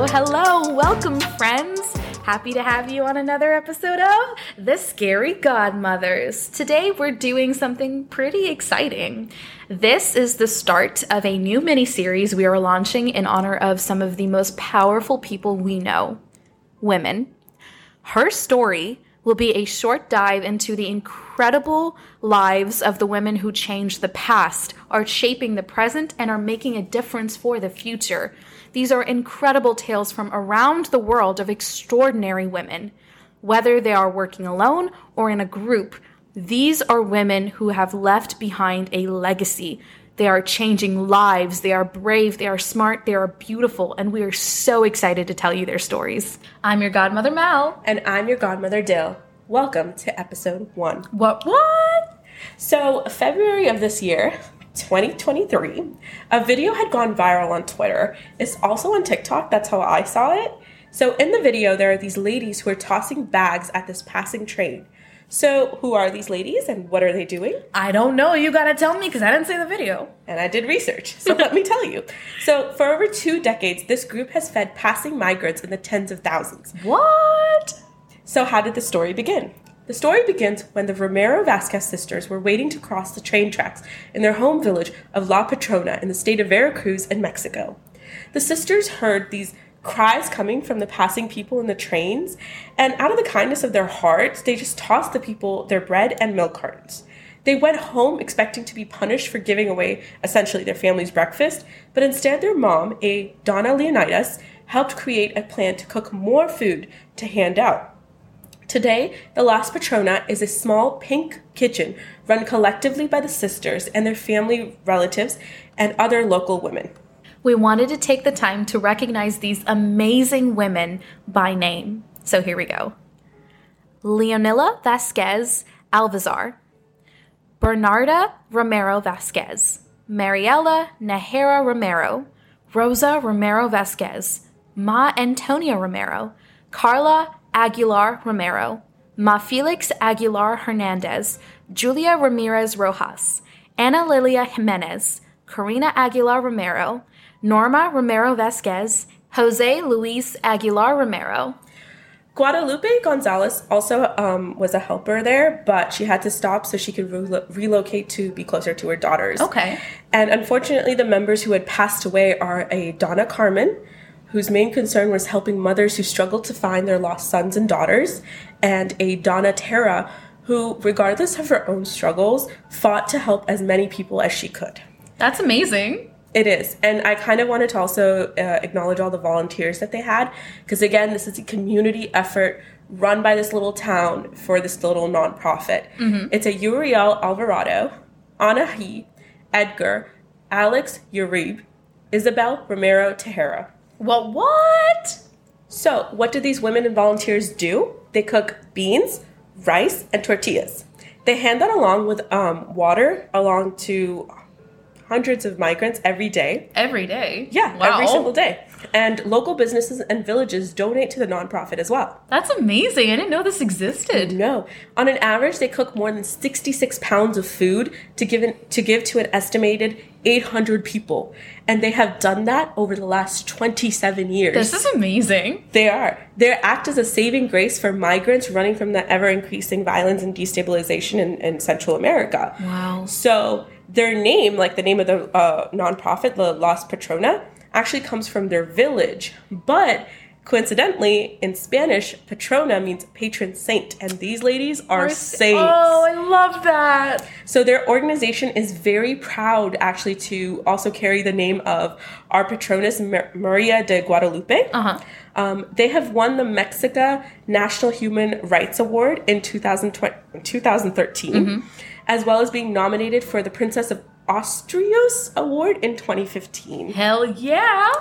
Hello, hello. Welcome, friends. Happy to have you on another episode of The Scary Godmothers. Today, we're doing something pretty exciting. This is the start of a new mini series we are launching in honor of some of the most powerful people we know women. HERstory will be a short dive into the incredible lives of the women who changed the past, are shaping the present, and are making a difference for the future. These are incredible tales from around the world of extraordinary women. Whether they are working alone or in a group, these are women who have left behind a legacy. They are changing lives. They are brave. They are smart. They are beautiful. And we are so excited to tell you their stories. I'm your godmother, Mal. And I'm your godmother, Dil. Welcome to episode one. What? What? So, February of this year, 2023, a video had gone viral on Twitter. It's also on TikTok. That's how I saw it. So, in the video, there are these ladies who are tossing bags at this passing train. So, who are these ladies and what are they doing? I don't know. You gotta tell me because I didn't see the video. And I did research, so let me tell you. So, for over two decades, this group has fed passing migrants in the tens of thousands. What? So, how did the story begin? The story begins when the Romero Vasquez sisters were waiting to cross the train tracks in their home village of La Patrona in the state of Veracruz in Mexico. The sisters heard these cries coming from the passing people in the trains, and out of the kindness of their hearts, they just tossed the people their bread and milk cartons. They went home expecting to be punished for giving away essentially their family's breakfast, but instead their mom, a Donna Leonidas, helped create a plan to cook more food to hand out. Today, the Las Patrona is a small pink kitchen run collectively by the sisters and their family relatives and other local women we wanted to take the time to recognize these amazing women by name. So here we go Leonila Vasquez Alvazar, Bernarda Romero Vasquez, Mariela Najera Romero, Rosa Romero Vasquez, Ma Antonia Romero, Carla Aguilar Romero, Ma Felix Aguilar Hernandez, Julia Ramirez Rojas, Ana Lilia Jimenez, Karina Aguilar Romero, Norma Romero Vasquez, Jose Luis Aguilar Romero. Guadalupe Gonzalez also um, was a helper there, but she had to stop so she could re- relocate to be closer to her daughters. Okay. And unfortunately, the members who had passed away are a Donna Carmen, whose main concern was helping mothers who struggled to find their lost sons and daughters, and a Donna Terra, who, regardless of her own struggles, fought to help as many people as she could. That's amazing. It is. And I kind of wanted to also uh, acknowledge all the volunteers that they had. Because again, this is a community effort run by this little town for this little nonprofit. Mm-hmm. It's a Uriel Alvarado, Anahi, Edgar, Alex Uribe, Isabel Romero Tejera. Well, what? So, what do these women and volunteers do? They cook beans, rice, and tortillas. They hand that along with um, water along to hundreds of migrants every day. Every day? Yeah, wow. every single day. And local businesses and villages donate to the nonprofit as well. That's amazing. I didn't know this existed. No. On an average, they cook more than 66 pounds of food to give, in, to give to an estimated 800 people. And they have done that over the last 27 years. This is amazing. They are. They act as a saving grace for migrants running from the ever increasing violence and destabilization in, in Central America. Wow. So their name, like the name of the uh, nonprofit, the Las Patrona, actually comes from their village. But coincidentally, in Spanish, Patrona means patron saint, and these ladies are saints. Oh, I love that. So their organization is very proud, actually, to also carry the name of our patroness Maria de Guadalupe. Uh-huh. Um, they have won the Mexica National Human Rights Award in 2013. Mm-hmm as well as being nominated for the Princess of Asturias Award in 2015. Hell yeah!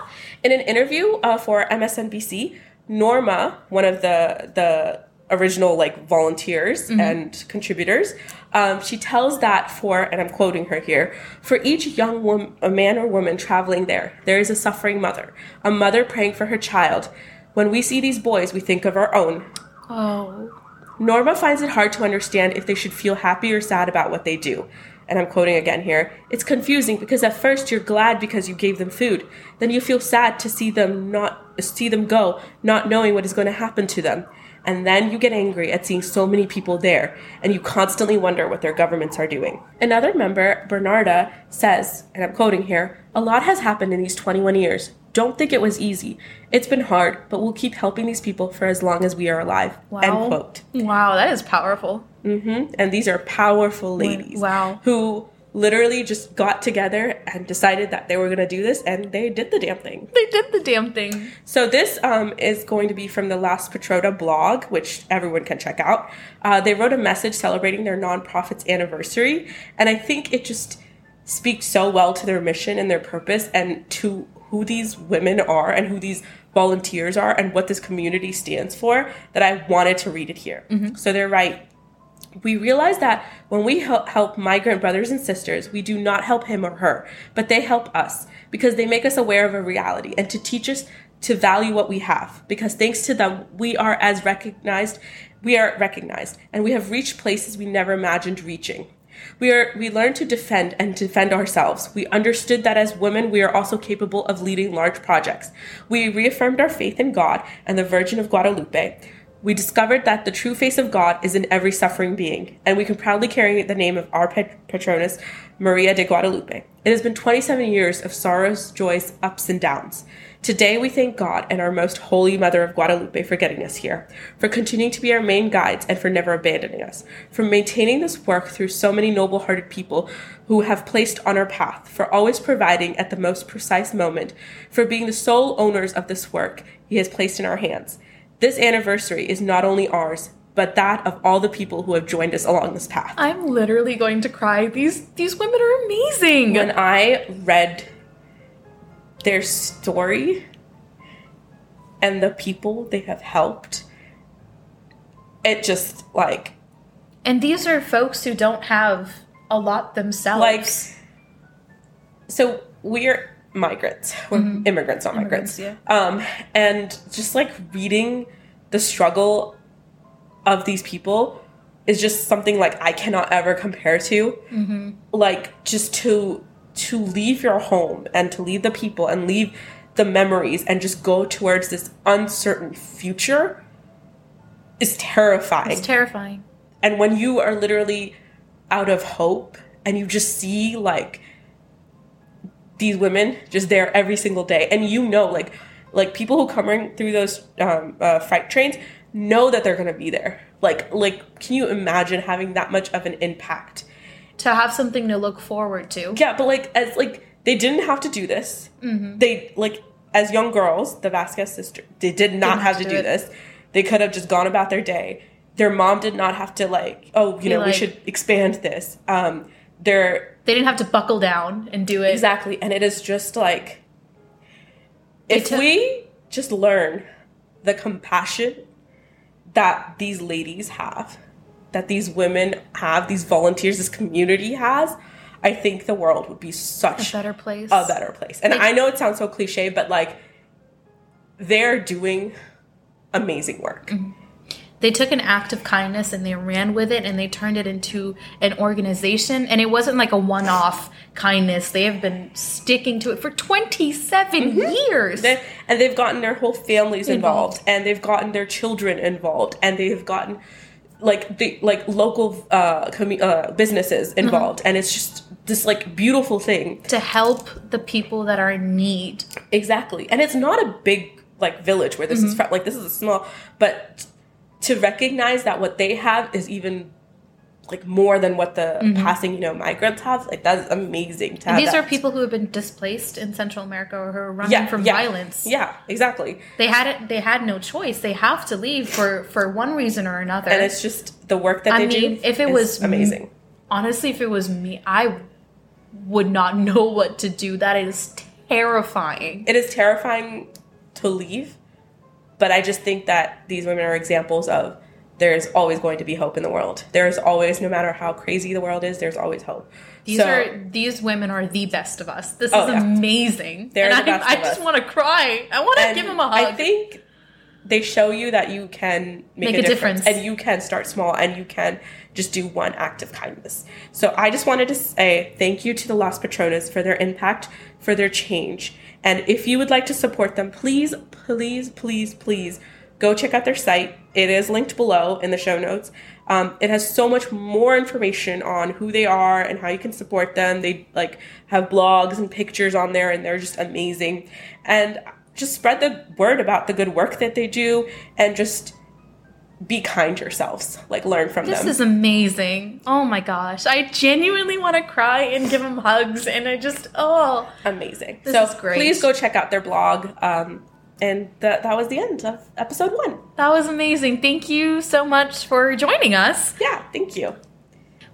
In an interview uh, for MSNBC, Norma, one of the the original like volunteers mm-hmm. and contributors, um, she tells that for, and I'm quoting her here, for each young woman, a man or woman traveling there, there is a suffering mother, a mother praying for her child. When we see these boys, we think of our own. Oh. Norma finds it hard to understand if they should feel happy or sad about what they do. And I'm quoting again here, it's confusing because at first you're glad because you gave them food. Then you feel sad to see them not see them go, not knowing what is going to happen to them. And then you get angry at seeing so many people there, and you constantly wonder what their governments are doing. Another member, Bernarda, says, and I'm quoting here, a lot has happened in these 21 years. Don't think it was easy. It's been hard, but we'll keep helping these people for as long as we are alive. Wow. End quote. Wow, that is powerful. Hmm And these are powerful ladies. Wow. Who literally just got together and decided that they were going to do this, and they did the damn thing. They did the damn thing. So this um, is going to be from the Las Patrona blog, which everyone can check out. Uh, they wrote a message celebrating their nonprofit's anniversary, and I think it just speaks so well to their mission and their purpose, and to who these women are and who these volunteers are and what this community stands for that I wanted to read it here. So they're right. We realize that when we help, migrant brothers and sisters, we do not help him or her, but they help us because they make us aware of a reality and to teach us to value what we have. Because thanks to them, we are as recognized, we are recognized, and we have reached places we never imagined reaching. We are we learned to defend and defend ourselves. We understood that as women we are also capable of leading large projects. We reaffirmed our faith in God and the Virgin of Guadalupe. We discovered that the true face of God is in every suffering being, and we can proudly carry the name of our patroness, Maria de Guadalupe. It has been 27 years of sorrows, joys, ups, and downs. Today, we thank God and our most holy Mother of Guadalupe for getting us here, for continuing to be our main guides, and for never abandoning us, for maintaining this work through so many noble hearted people who have placed on our path, for always providing at the most precise moment, for being the sole owners of this work He has placed in our hands. This anniversary is not only ours, but that of all the people who have joined us along this path. I'm literally going to cry. These these women are amazing. When I read their story and the people they have helped, it just like and these are folks who don't have a lot themselves. like so we're migrants we're immigrants not migrants, Immigrants, um and just like reading the struggle of these people is just something like i cannot ever compare to. Like just to to leave your home and to leave the people and leave the memories and just go towards this uncertain future is terrifying. It's terrifying. and when you are literally out of hope and you just see like these women just there every single day. And you know like like people who coming through those um, uh, freight trains know that they're gonna be there. Like like can you imagine having that much of an impact? To have something to look forward to. yeah but like as like they didn't have to do this. They like as young girls the vasquez sister they did not Didn't have to, do this. They could have just gone about their day. Their mom did not have to like oh you Be know we should expand this. Um they're They didn't have to buckle down and do it. exactly and it is just like if took- we just learn the compassion that these ladies have that these women have these volunteers this community has i think the world would be such A better place. a better place. And Like- I know it sounds so cliche, but like they're doing amazing work. Mm-hmm. They took an act of kindness and they ran with it and they turned it into an organization. And it wasn't like a one off kindness. They have been sticking to it for 27 years. They- and they've gotten their whole families involved, Involved. and they've gotten their children involved, and they have gotten like the like local uh, uh businesses Mm-hmm. involved, and it's just this like beautiful thing. to help the people that are in need. Exactly. And it's not a big like village where this is from. Like this is a small, but to recognize that what they have is even like more than what the mm-hmm. passing, you know, migrants have, like that's amazing to have. These are people who have been displaced in Central America or who are running from violence. Yeah, exactly. They had it. They had no choice. They have to leave for for one reason or another. And it's just the work that I they mean, do. if it is was amazing. honestly, if it was me, I would not know what to do. That is terrifying. It is terrifying to leave, but I just think that these women are examples of there's always going to be hope in the world. There's always, no matter how crazy the world is, there's always hope. These So- are these women are the best of us. This Oh, is yeah. amazing. They're and the I, best I of just us. want to cry. I want to give them a hug. I think they show you that you can make, Make a, a difference, difference. and you can start small and you can just do one act of kindness. So I just wanted to say thank you to the Las Patronas for their impact, for their change. And if you would like to support them, please, please, please, please go check out their site. It is linked below in the show notes. Um, it has so much more information on who they are and how you can support them. They like have blogs and pictures on there, and they're just amazing. And just spread the word about the good work that they do, and just be kind yourselves. Like learn from This them. This is amazing. Oh my gosh. I genuinely want to cry and give them hugs and I just oh. amazing. This so is great. please go check out their blog. Um, and that that was the end of episode one. That was amazing. Thank you so much for joining us. Yeah, thank you.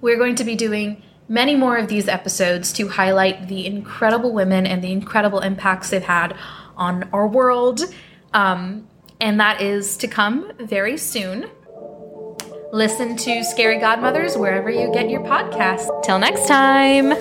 We're going to be doing many more of these episodes to highlight the incredible women and the incredible impacts they've had on our world. Um, and that is to come very soon. Listen to Scary Godmothers wherever you get your podcasts. Till next time.